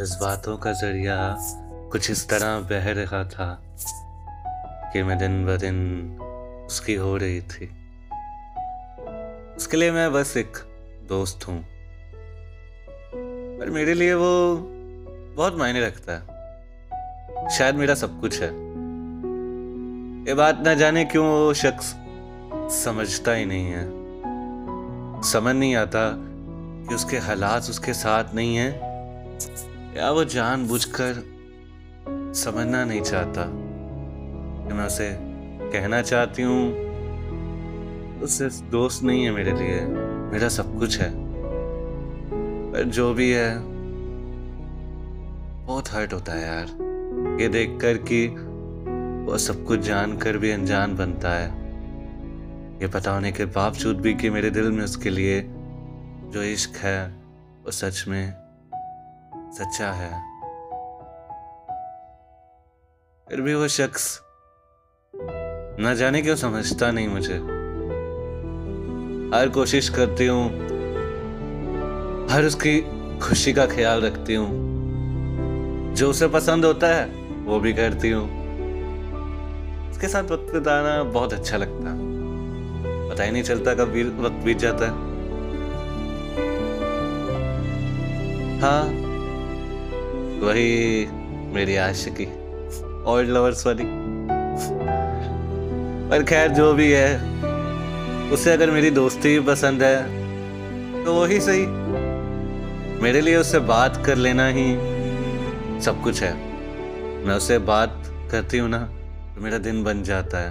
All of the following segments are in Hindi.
जज्बातों का ज़रिया कुछ इस तरह बह रहा था कि मैं दिन ब दिन उसकी हो रही थी। उसके लिए मैं बस एक दोस्त हूँ। पर मेरे लिए वो बहुत मायने रखता है। शायद मेरा सब कुछ है। ये बात ना जाने क्यों वो शख्स समझता ही नहीं है। समझ नहीं आता कि उसके हालात उसके साथ नहीं है। या वो जानबूझकर समझना नहीं चाहता कि मैं उसे कहना चाहती हूँ तो सिर्फ़ दोस्त नहीं है मेरे लिए, मेरा सब कुछ है। पर जो भी है, बहुत हर्ट होता है यार। ये देखकर कि वो सब कुछ जानकर भी अनजान बनता है। ये पता होने के बावजूद भी कि मेरे दिल में उसके लिए जो इश्क है, वो सच में सच्चा है। फिर भी वो शख्स न जाने क्यों समझता नहीं मुझे। हर कोशिश करती हूँ, हर उसकी खुशी का ख्याल रखती हूँ। जो उसे पसंद होता है, वो भी करती हूँ। उसके साथ वक्त बिताना बहुत अच्छा लगता। पता ही नहीं चलता कब वक्त बीत जाता है। हाँ वही मेरी आशिकी ओल्ड लवर्स वाली। पर खैर, जो भी है, उसे अगर मेरी दोस्ती पसंद है तो वही सही। मेरे लिए उससे बात कर लेना ही सब कुछ है। मैं उससे बात करती हूँ ना तो मेरा दिन बन जाता है।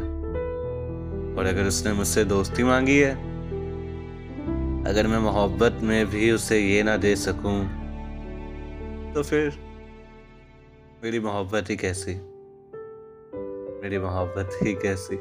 और अगर उसने मुझसे दोस्ती मांगी है, अगर मैं मोहब्बत में भी उसे ये ना दे सकूँ तो फिर मेरी मोहब्बत ही कैसी? मेरी मोहब्बत ही कैसी?